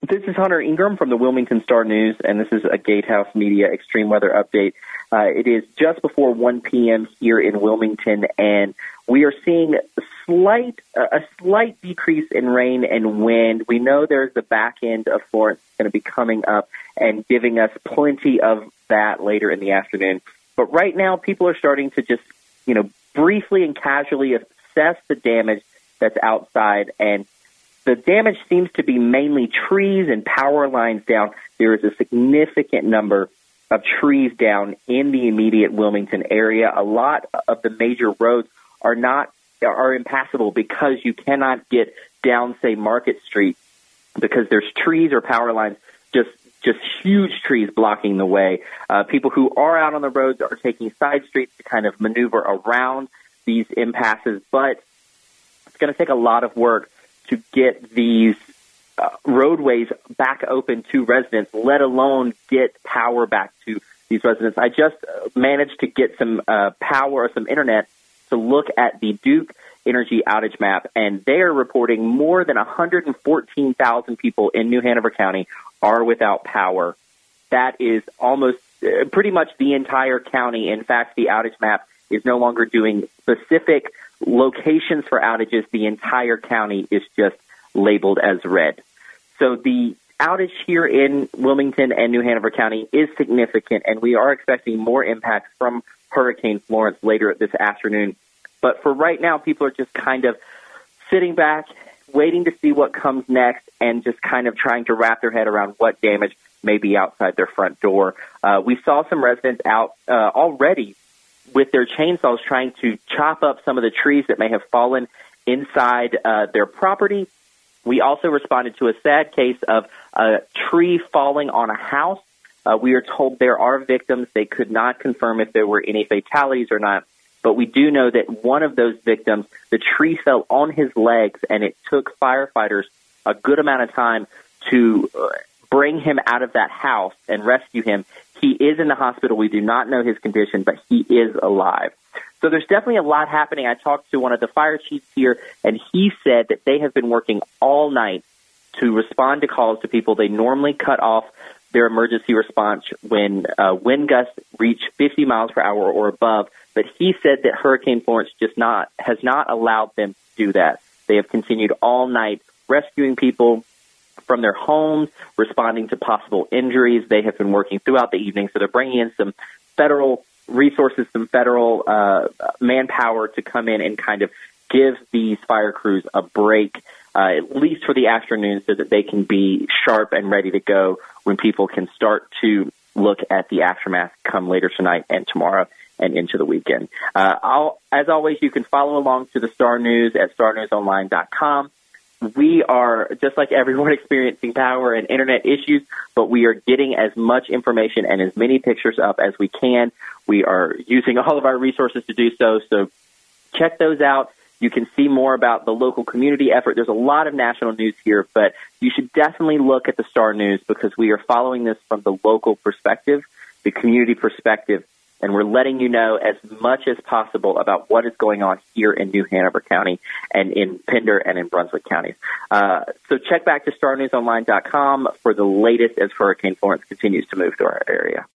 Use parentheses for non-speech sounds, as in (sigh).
This is Hunter Ingram from the Wilmington Star News, and this is a Gatehouse Media extreme weather update. Uh, it is just before 1 p.m. here in Wilmington, and we are seeing slight uh, a slight decrease in rain and wind. We know there's the back end of Florence going to be coming up and giving us plenty of that later in the afternoon. But right now, people are starting to just you know briefly and casually assess the damage that's outside and the damage seems to be mainly trees and power lines down. There is a significant number of trees down in the immediate Wilmington area. A lot of the major roads are not are impassable because you cannot get down, say, Market Street because there's trees or power lines just just huge trees blocking the way. Uh, people who are out on the roads are taking side streets to kind of maneuver around these impasses, but it's going to take a lot of work to get these uh, roadways back open to residents, let alone get power back to these residents. I just uh, managed to get some uh, power or some internet to look at the Duke Energy outage map, and they're reporting more than 114,000 people in New Hanover County are without power. That is almost uh, pretty much the entire county. In fact, the outage map is no longer doing specific locations for outages, the entire county is just labeled as red. So the outage here in Wilmington and New Hanover County is significant, and we are expecting more impacts from Hurricane Florence later this afternoon. But for right now, people are just kind of sitting back, waiting to see what comes next, and just kind of trying to wrap their head around what damage may be outside their front door. Uh, we saw some residents out uh, already with their chainsaws trying to chop up some of the trees that may have fallen inside uh, their property. We also responded to a sad case of a tree falling on a house. Uh, we are told there are victims. They could not confirm if there were any fatalities or not, but we do know that one of those victims, the tree fell on his legs, and it took firefighters a good amount of time to uh, bring him out of that house and rescue him. He is in the hospital. We do not know his condition, but he is alive. So there's definitely a lot happening. I talked to one of the fire chiefs here, and he said that they have been working all night to respond to calls to people. They normally cut off their emergency response when uh, wind gusts reach 50 miles per hour or above. But he said that Hurricane Florence just not has not allowed them to do that. They have continued all night rescuing people, from their homes, responding to possible injuries. They have been working throughout the evening, so they're bringing in some federal resources, some federal uh, manpower to come in and kind of give these fire crews a break, uh, at least for the afternoon, so that they can be sharp and ready to go when people can start to look at the aftermath come later tonight and tomorrow and into the weekend. Uh, as always, you can follow along to the Star News at starnewsonline.com we are just like everyone (laughs) experiencing power and internet issues, but we are getting as much information and as many pictures up as we can. We are using (laughs) all of our resources to do so. So check those out. You can see more about the local community effort. There's a lot of national news here, but you should definitely look at the Star News because we are following this from the local perspective, the community perspective, and we're letting you know as much as possible about what is going on here in New Hanover County and in Pender and in Brunswick counties. Uh, so check back to starnewsonline.com for the latest as Hurricane Florence continues to move through our area.